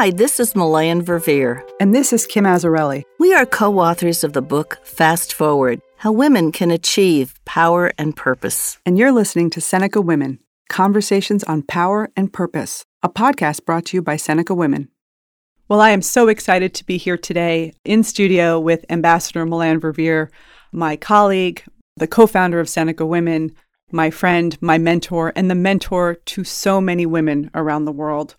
Hi, this is Melanne Verveer. And this is Kim Azzarelli. We are co authors of the book Fast Forward How Women Can Achieve Power and Purpose. And you're listening to Seneca Women Conversations on Power and Purpose, a podcast brought to you by Seneca Women. Well, I am so excited to be here today in studio with Ambassador Melanne Verveer, my colleague, the co founder of Seneca Women, my friend, my mentor, and the mentor to so many women around the world.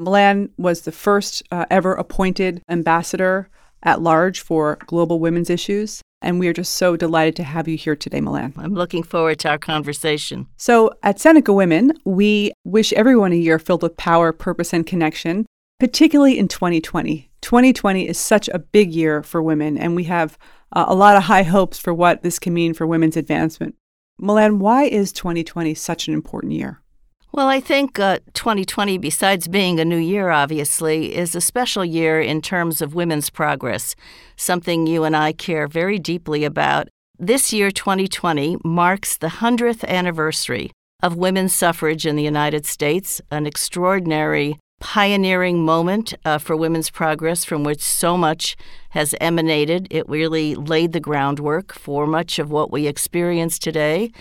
Melanne was the first uh, ever appointed ambassador at large for global women's issues. And we are just so delighted to have you here today, Melanne. I'm looking forward to our conversation. So, at Seneca Women, we wish everyone a year filled with power, purpose, and connection, particularly in 2020. 2020 is such a big year for women, and we have uh, a lot of high hopes for what this can mean for women's advancement. Melanne, why is 2020 such an important year? Well, I think uh, 2020, besides being a new year, obviously, is a special year in terms of women's progress, something you and I care very deeply about. This year, 2020, marks the 100th anniversary of women's suffrage in the United States, an extraordinary pioneering moment uh, for women's progress from which so much has emanated. It really laid the groundwork for much of what we experience today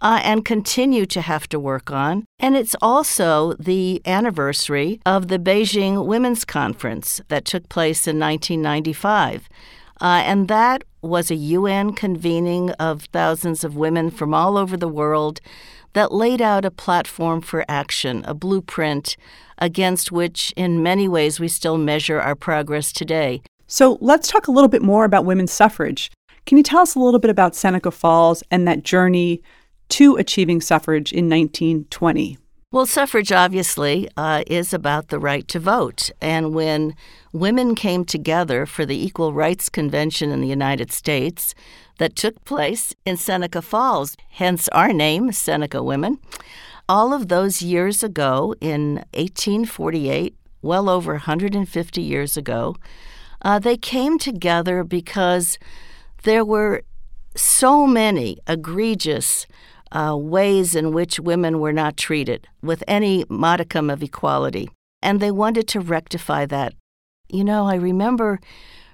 uh, and continue to have to work on. And it's also the anniversary of the Beijing Women's Conference that took place in 1995. Uh, and that was a UN convening of thousands of women from all over the world that laid out a platform for action, a blueprint against which, in many ways, we still measure our progress today. So let's talk a little bit more about women's suffrage. Can you tell us a little bit about Seneca Falls and that journey to achieving suffrage in 1920? Well, suffrage obviously uh, is about the right to vote. And when women came together for the Equal Rights Convention in the United States that took place in Seneca Falls, hence our name, Seneca Women, all of those years ago in 1848, well over 150 years ago, uh, they came together because there were so many egregious uh, ways in which women were not treated with any modicum of equality. And they wanted to rectify that. You know, I remember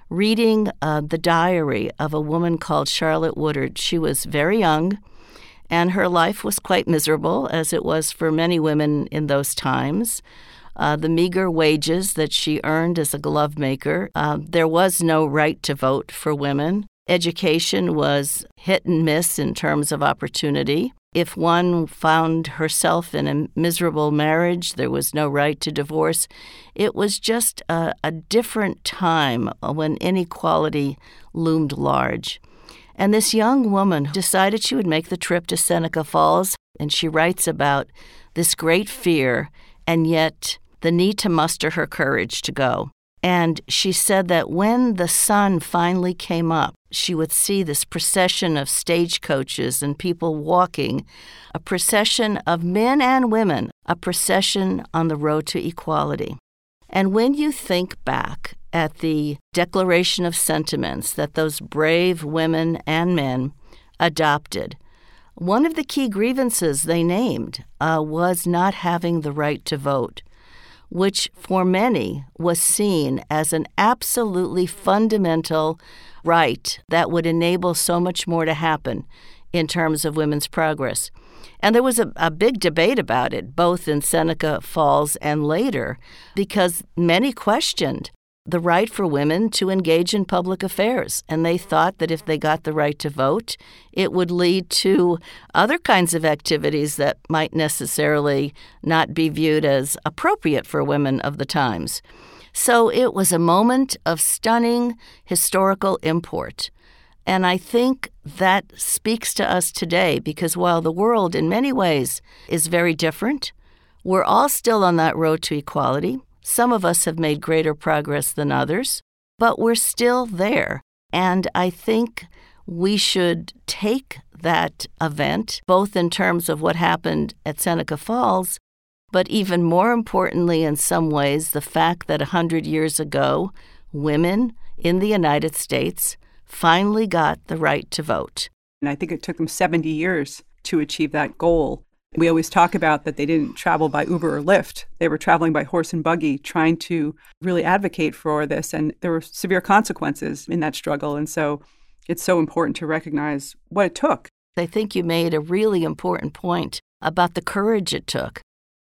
reading uh, the diary of a woman called Charlotte Woodward. She was very young, and her life was quite miserable, as it was for many women in those times. Uh, the meager wages that she earned as a glove maker. Uh, there was no right to vote for women. Education was hit and miss in terms of opportunity. If one found herself in a miserable marriage, there was no right to divorce. It was just a, a different time when inequality loomed large. And this young woman decided she would make the trip to Seneca Falls, and she writes about this great fear and yet the need to muster her courage to go. And she said that when the sun finally came up, she would see this procession of stagecoaches and people walking, a procession of men and women, a procession on the road to equality. And when you think back at the Declaration of Sentiments that those brave women and men adopted, one of the key grievances they named uh, was not having the right to vote which for many was seen as an absolutely fundamental right that would enable so much more to happen in terms of women's progress. And there was a, a, big debate about it, both in Seneca Falls and later, because many questioned the right for women to engage in public affairs. And they thought that if they got the right to vote, it would lead to other kinds of activities that might necessarily not be viewed as appropriate for women of the times. So it was a moment of stunning historical import. And I think that speaks to us today because while the world in many ways is very different, we're all still on that road to equality. Some of us have made greater progress than others, but we're still there. And I think we should take that event, both in terms of what happened at Seneca Falls, but even more importantly, in some ways, the fact that 100 years ago, women in the United States finally got the right to vote. And I think it took them 70 years to achieve that goal. We always talk about that they didn't travel by Uber or Lyft. They were traveling by horse and buggy, trying to really advocate for this. And there were severe consequences in that struggle. And so it's so important to recognize what it took. I think you made a really important point about the courage it took,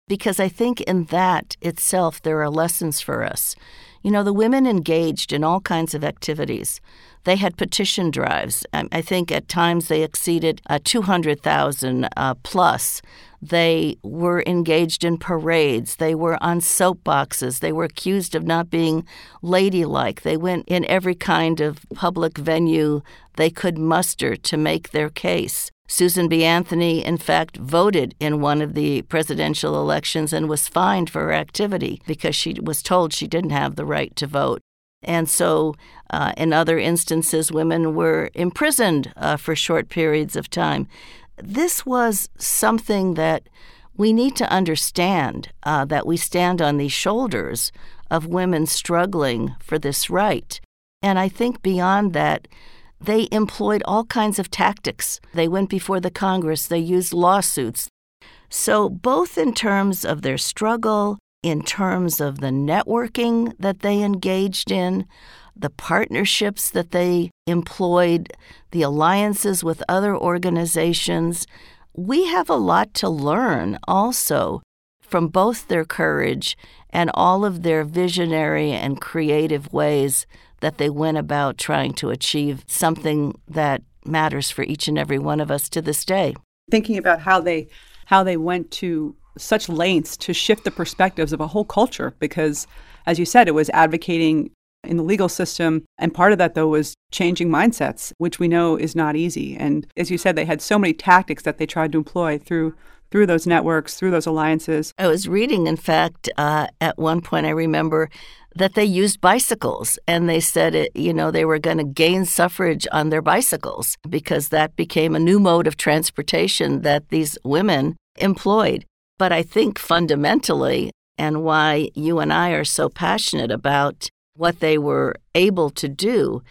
because I think in that itself there are lessons for us. You know, the women engaged in all kinds of activities. They had petition drives. I think at times they exceeded uh, 200,000 uh, plus. They were engaged in parades. They were on soapboxes. They were accused of not being ladylike. They went in every kind of public venue they could muster to make their case. Susan B. Anthony, in fact, voted in one of the presidential elections and was fined for her activity because she was told she didn't have the right to vote. And so, uh, in other instances, women were imprisoned uh, for short periods of time. This was something that we need to understand uh, that we stand on the shoulders of women struggling for this right. And I think beyond that, they employed all kinds of tactics. They went before the Congress, they used lawsuits. So, both in terms of their struggle, in terms of the networking that they engaged in, the partnerships that they employed, the alliances with other organizations, we have a lot to learn also from both their courage and all of their visionary and creative ways that they went about trying to achieve something that matters for each and every one of us to this day. Thinking about how they how they went to such lengths to shift the perspectives of a whole culture because as you said it was advocating in the legal system and part of that though was changing mindsets which we know is not easy and as you said they had so many tactics that they tried to employ through through those networks through those alliances i was reading in fact uh, at one point i remember that they used bicycles and they said it, you know they were going to gain suffrage on their bicycles because that became a new mode of transportation that these women employed. But i think fundamentally and why you and i are so passionate about what they were able to do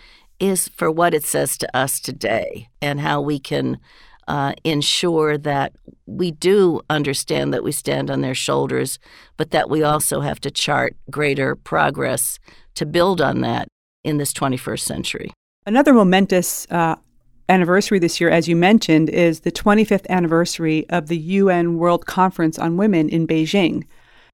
is for what it says to us today and how we can uh, ensure that we do understand that we stand on their shoulders, but that we also have to chart greater progress to build on that in this 21st century. Another momentous uh, anniversary this year, as you mentioned, is the 25th anniversary of the UN World Conference on Women in Beijing.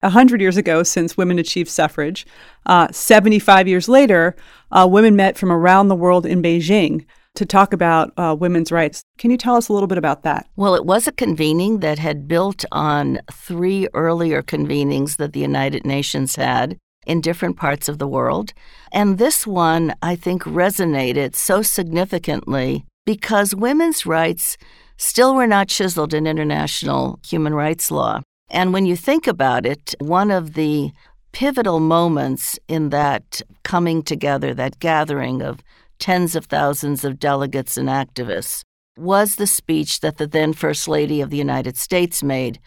100 years ago since women achieved suffrage. Uh, 75 years later, uh, women met from around the world in Beijing to talk about uh, women's rights. Can you tell us a little bit about that? Well, it was a convening that had built on three earlier convenings that the United Nations had in different parts of the world. And this one, I think, resonated so significantly because women's rights still were not chiseled in international human rights law. And when you think about it, one of the pivotal moments in that coming together, that gathering of tens of thousands of delegates and activists, was the speech that the then First Lady of the United States made,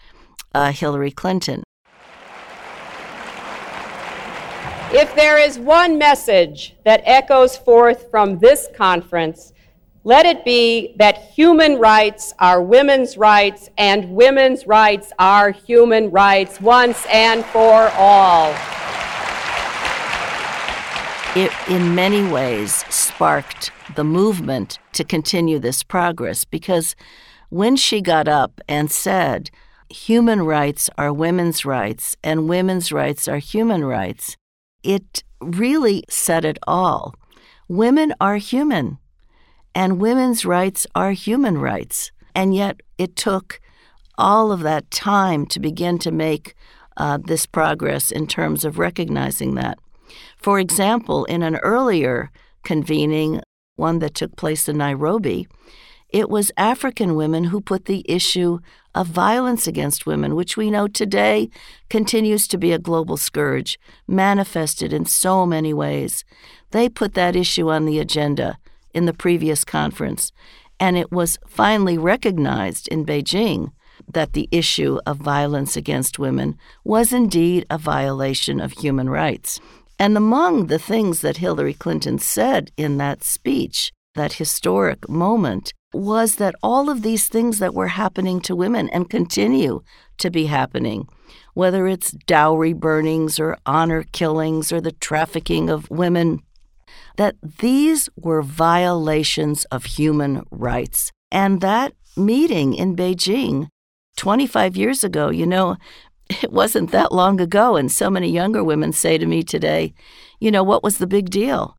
uh, Hillary Clinton. If there is one message that echoes forth from this conference, let it be that human rights are women's rights and women's rights are human rights once and for all it in many ways sparked the movement to continue this progress because when she got up and said, human rights are women's rights and women's rights are human rights, it really said it all. Women are human, and women's rights are human rights. And yet it took all of that time to begin to make uh, this progress in terms of recognizing that. For example, in an earlier convening, one that took place in Nairobi, it was African women who put the issue of violence against women, which we know today continues to be a global scourge, manifested in so many ways. They put that issue on the agenda in the previous conference, and it was finally recognized in Beijing that the issue of violence against women was indeed a violation of human rights. And among the things that Hillary Clinton said in that speech, that historic moment, was that all of these things that were happening to women and continue to be happening, whether it's dowry burnings or honor killings or the trafficking of women, that these were violations of human rights. And that meeting in Beijing 25 years ago, you know, it wasn't that long ago. And so many younger women say to me today, you know, what was the big deal?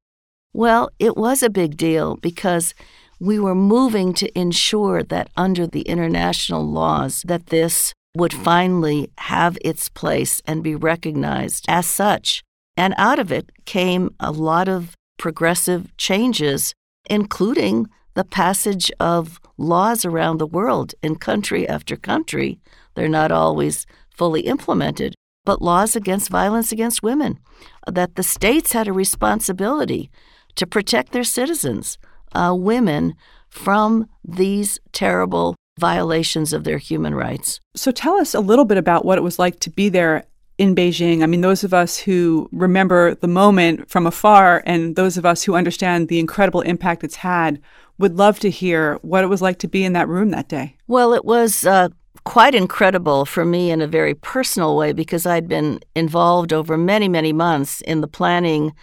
Well, it was a big deal because we were moving to ensure that under the international laws that this would finally have its place and be recognized as such. And out of it came a lot of progressive changes, including the passage of laws around the world in country after country. They're not always fully implemented, but laws against violence against women, that the states had a responsibility to protect their citizens, uh, women, from these terrible violations of their human rights. So tell us a little bit about what it was like to be there in Beijing. I mean, those of us who remember the moment from afar and those of us who understand the incredible impact it's had would love to hear what it was like to be in that room that day. Well, it was uh, quite incredible for me in a very personal way because I'd been involved over many, many months in the planning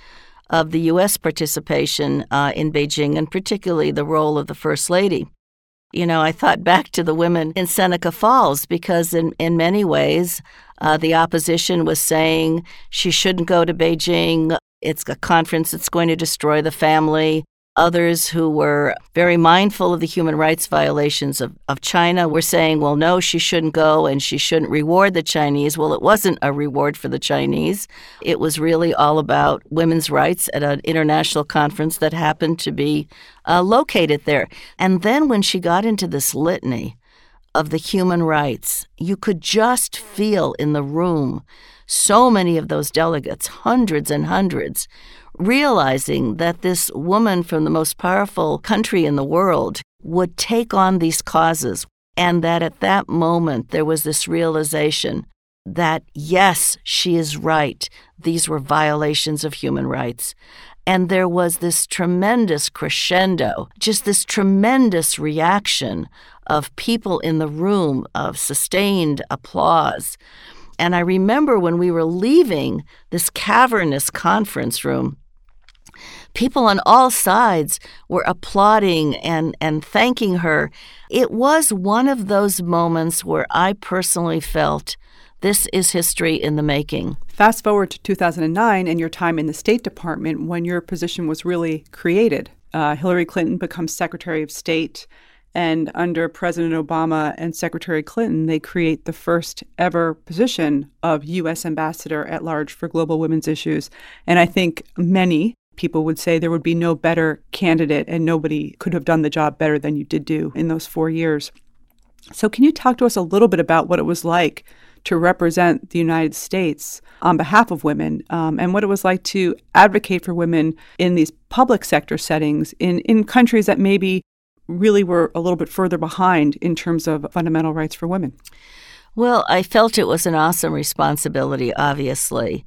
of the U.S. participation uh, in Beijing, and particularly the role of the First Lady. You know, I thought back to the women in Seneca Falls because, in, in many ways, uh, the opposition was saying she shouldn't go to Beijing. It's a conference that's going to destroy the family. Others who were very mindful of the human rights violations of, of China were saying, well, no, she shouldn't go and she shouldn't reward the Chinese. Well, it wasn't a reward for the Chinese. It was really all about women's rights at an international conference that happened to be uh, located there. And then when she got into this litany of the human rights, you could just feel in the room so many of those delegates, hundreds and hundreds, realizing that this woman from the most powerful country in the world would take on these causes, and that at that moment there was this realization that yes, she is right, these were violations of human rights. And there was this tremendous crescendo, just this tremendous reaction of people in the room, of sustained applause. And I remember when we were leaving this cavernous conference room, people on all sides were applauding and, and thanking her. It was one of those moments where I personally felt this is history in the making. Fast forward to 2009 and your time in the State Department when your position was really created. Uh, Hillary Clinton becomes Secretary of State. And under President Obama and Secretary Clinton, they create the first ever position of U.S. Ambassador at Large for Global Women's Issues. And I think many people would say there would be no better candidate and nobody could have done the job better than you did do in those four years. So, can you talk to us a little bit about what it was like to represent the United States on behalf of women um, and what it was like to advocate for women in these public sector settings in, in countries that maybe really were a little bit further behind in terms of fundamental rights for women? Well, I felt it was an awesome responsibility, obviously.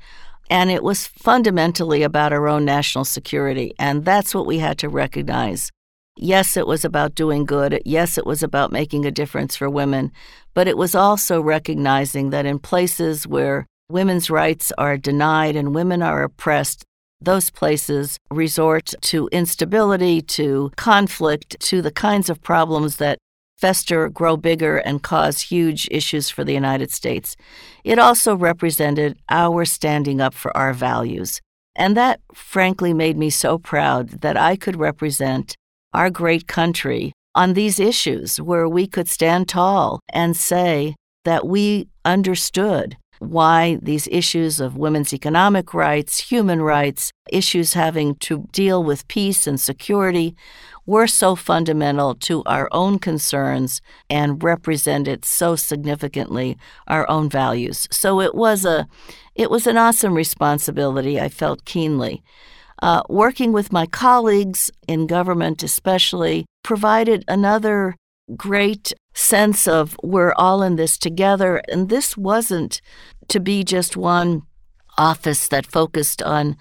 And it was fundamentally about our own national security. And that's what we had to recognize. Yes, it was about doing good. Yes, it was about making a difference for women. But it was also recognizing that in places where women's rights are denied and women are oppressed, those places resort to instability, to conflict, to the kinds of problems that fester, grow bigger, and cause huge issues for the United States. It also represented our standing up for our values. And that frankly made me so proud that I could represent our great country on these issues where we could stand tall and say that we understood why these issues of women's economic rights, human rights, issues having to deal with peace and security were so fundamental to our own concerns and represented so significantly our own values. So it was a it was an awesome responsibility I felt keenly. Uh, working with my colleagues in government, especially, provided another great sense of we're all in this together. And this wasn't to be just one office that focused on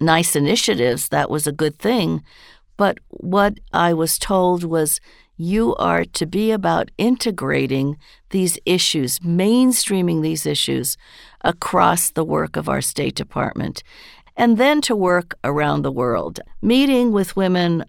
nice initiatives. That was a good thing. But what I was told was You are to be about integrating these issues, mainstreaming these issues across the work of our State Department, and then to work around the world, meeting with women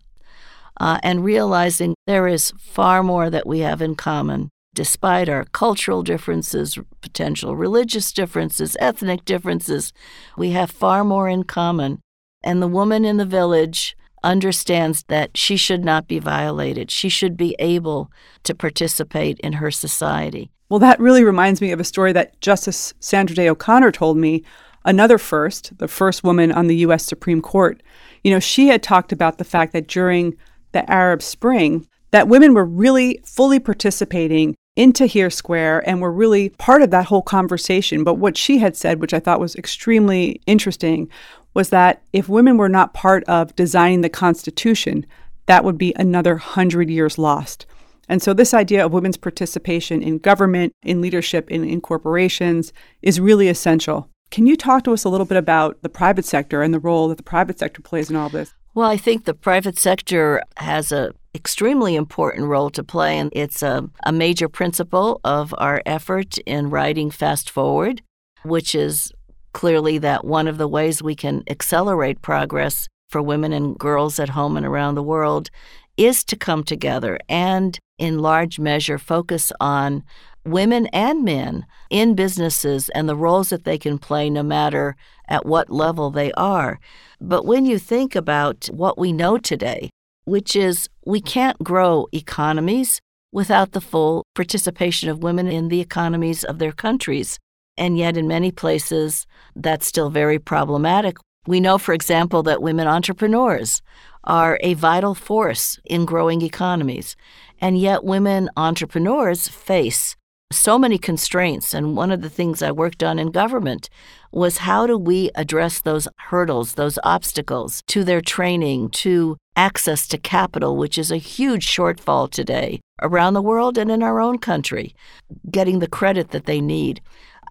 uh, and realizing there is far more that we have in common. Despite our cultural differences, potential religious differences, ethnic differences, we have far more in common. And the woman in the village understands that she should not be violated. She should be able to participate in her society. Well, that really reminds me of a story that Justice Sandra Day O'Connor told me, another first, the first woman on the U.S. Supreme Court. You know, she had talked about the fact that during the Arab Spring, that women were really fully participating in Tahrir Square and were really part of that whole conversation. But what she had said, which I thought was extremely interesting, was that if women were not part of designing the Constitution, that would be another hundred years lost. And so, this idea of women's participation in government, in leadership, in, in corporations is really essential. Can you talk to us a little bit about the private sector and the role that the private sector plays in all this? Well, I think the private sector has a extremely important role to play, and it's a, a major principle of our effort in writing Fast Forward, which is clearly that one of the ways we can accelerate progress for women and girls at home and around the world is to come together and, in large measure, focus on women and men in businesses and the roles that they can play no matter at what level they are. But when you think about what we know today, which is we can't grow economies without the full participation of women in the economies of their countries. And yet, in many places, that's still very problematic. We know, for example, that women entrepreneurs are a vital force in growing economies. And yet, women entrepreneurs face so many constraints. And one of the things I worked on in government was how do we address those hurdles, those obstacles to their training, to access to capital, which is a huge shortfall today around the world and in our own country, getting the credit that they need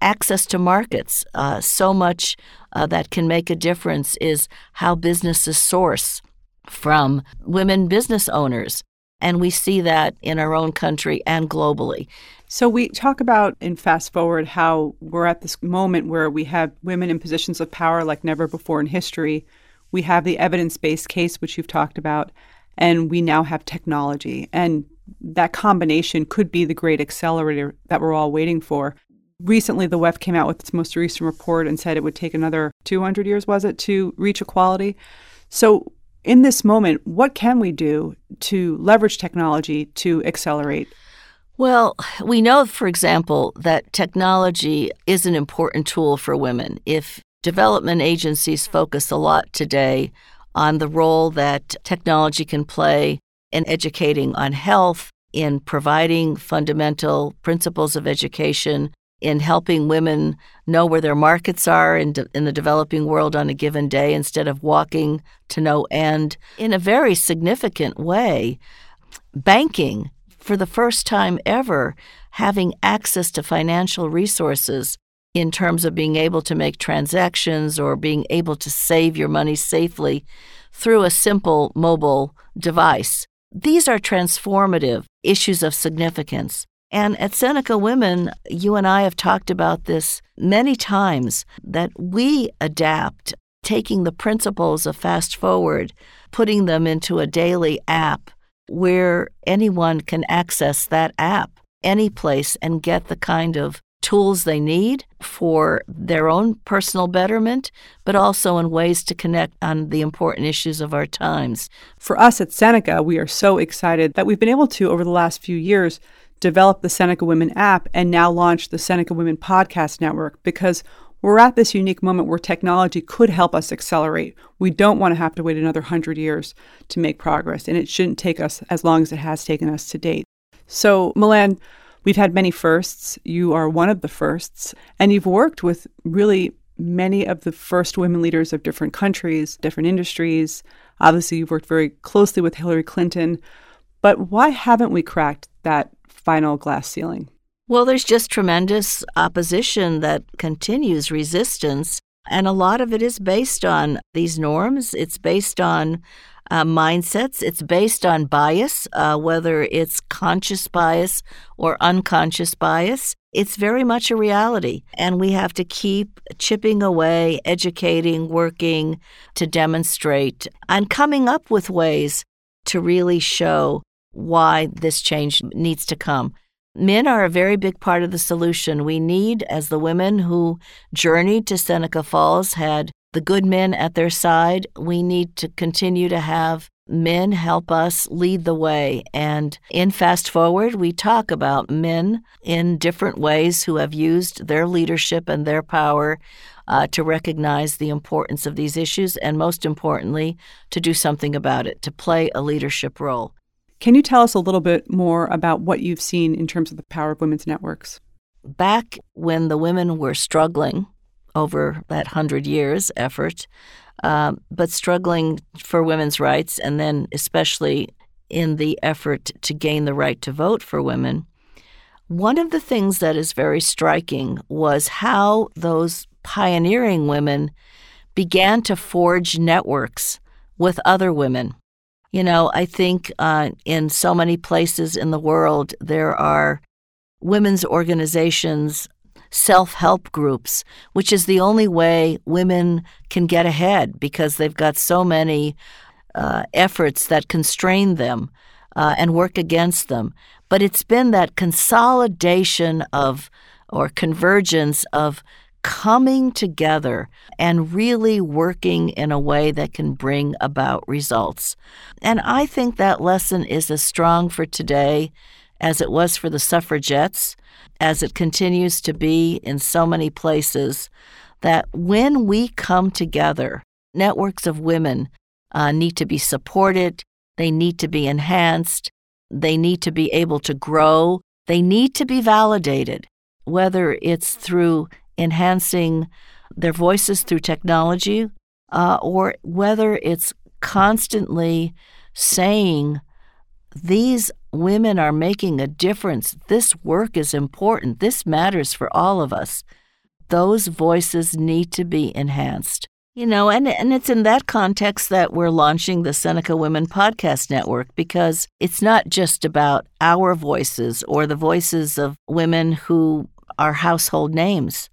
access to markets. Uh, so much uh, that can make a difference is how businesses source from women business owners. And we see that in our own country and globally. So, we talk about in Fast Forward how we're at this moment where we have women in positions of power like never before in history. We have the evidence based case, which you've talked about, and we now have technology. And that combination could be the great accelerator that we're all waiting for. Recently, the WEF came out with its most recent report and said it would take another 200 years, was it, to reach equality? So, in this moment, what can we do to leverage technology to accelerate? Well, we know, for example, that technology is an important tool for women. If development agencies focus a lot today on the role that technology can play in educating on health, in providing fundamental principles of education in helping women know where their markets are in, de- in the developing world on a given day instead of walking to no end. In a very significant way, banking, for the first time ever, having access to financial resources in terms of being able to make transactions or being able to save your money safely through a simple mobile device. These are transformative issues of significance. And at Seneca Women, you and I have talked about this many times that we adapt taking the principles of Fast Forward, putting them into a daily app where anyone can access that app any place and get the kind of tools they need for their own personal betterment, but also in ways to connect on the important issues of our times. For us at Seneca, we are so excited that we've been able to, over the last few years, developed the Seneca Women app and now launched the Seneca Women Podcast Network because we're at this unique moment where technology could help us accelerate. We don't want to have to wait another 100 years to make progress, and it shouldn't take us as long as it has taken us to date. So, Melanne, we've had many firsts. You are one of the firsts, and you've worked with really many of the first women leaders of different countries, different industries. Obviously, you've worked very closely with Hillary Clinton. But why haven't we cracked that final glass ceiling? Well, there's just tremendous opposition that continues resistance. And a lot of it is based on these norms. It's based on uh, mindsets. It's based on bias, uh, whether it's conscious bias or unconscious bias. It's very much a reality. And we have to keep chipping away, educating, working to demonstrate, and coming up with ways to really show why this change needs to come. Men are a very big part of the solution. We need, as the women who journeyed to Seneca Falls had the good men at their side, we need to continue to have men help us lead the way. And in Fast Forward, we talk about men in different ways who have used their leadership and their power uh, to recognize the importance of these issues and, most importantly, to do something about it, to play a leadership role. Can you tell us a little bit more about what you've seen in terms of the power of women's networks? Back when the women were struggling over that hundred years effort, uh, but struggling for women's rights, and then especially in the effort to gain the right to vote for women. One of the things that is very striking was how those pioneering women began to forge networks with other women. You know, I think uh, in so many places in the world, there are women's organizations self help groups, which is the only way women can get ahead because they've got so many uh, efforts that constrain them uh, and work against them. But it's been that consolidation of or convergence of coming together and really working in a way that can bring about results. And I think that lesson is as strong for today as it was for the suffragettes as it continues to be in so many places, that when we come together, networks of women uh, need to be supported, they need to be enhanced, they need to be able to grow, they need to be validated, whether it's through enhancing their voices through technology uh, or whether it's constantly saying these women are making a difference. This work is important. This matters for all of us. Those voices need to be enhanced. You know, and, and it's in that context that we're launching the Seneca Women Podcast Network because it's not just about our voices or the voices of women who are household names,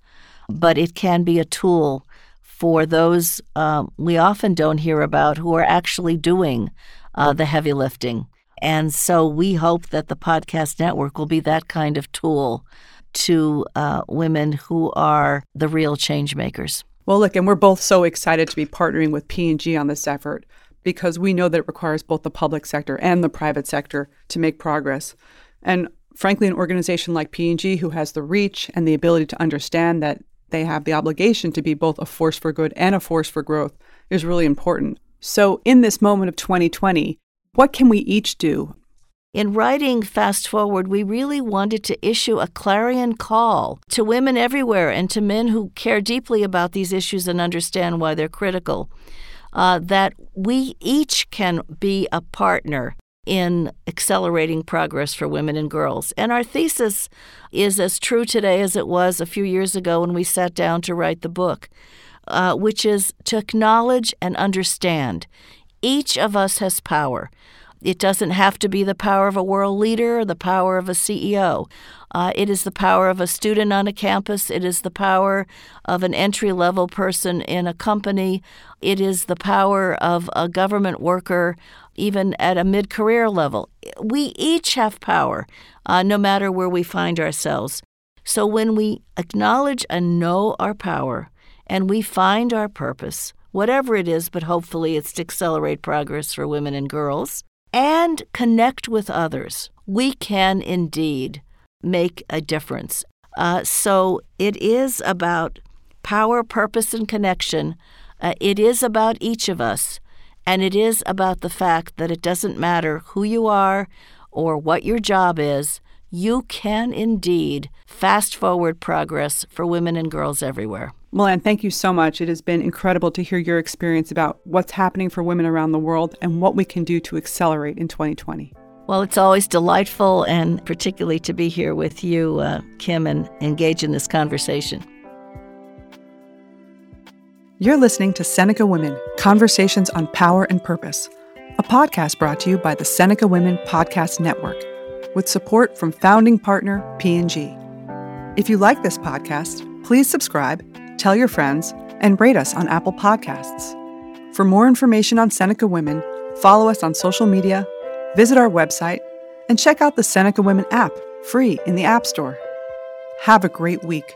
but it can be a tool for those um, we often don't hear about who are actually doing uh, the heavy lifting. And so we hope that the podcast network will be that kind of tool to uh, women who are the real change makers. Well, look, and we're both so excited to be partnering with P&G on this effort because we know that it requires both the public sector and the private sector to make progress. And frankly, an organization like P&G who has the reach and the ability to understand that they have the obligation to be both a force for good and a force for growth is really important. So, in this moment of 2020, what can we each do? In writing Fast Forward, we really wanted to issue a clarion call to women everywhere and to men who care deeply about these issues and understand why they're critical. Uh, that we each can be a partner in accelerating progress for women and girls. And our thesis is as true today as it was a few years ago when we sat down to write the book, uh, which is to acknowledge and understand each of us has power. It doesn't have to be the power of a world leader or the power of a CEO. Uh, it is the power of a student on a campus. It is the power of an entry level person in a company. It is the power of a government worker, even at a mid career level. We each have power, uh, no matter where we find ourselves. So when we acknowledge and know our power and we find our purpose, whatever it is, but hopefully it's to accelerate progress for women and girls, and connect with others, we can indeed make a difference. Uh, so it is about power, purpose, and connection. Uh, it is about each of us. And it is about the fact that it doesn't matter who you are or what your job is, you can indeed fast forward progress for women and girls everywhere. Melanne, thank you so much. It has been incredible to hear your experience about what's happening for women around the world and what we can do to accelerate in 2020. Well, it's always delightful and particularly to be here with you, uh, Kim, and engage in this conversation. You're listening to Seneca Women Conversations on Power and Purpose, a podcast brought to you by the Seneca Women Podcast Network with support from founding partner P&G. If you like this podcast, please subscribe, tell your friends, and rate us on Apple Podcasts. For more information on Seneca Women, follow us on social media, visit our website, and check out the Seneca Women app free in the App Store. Have a great week.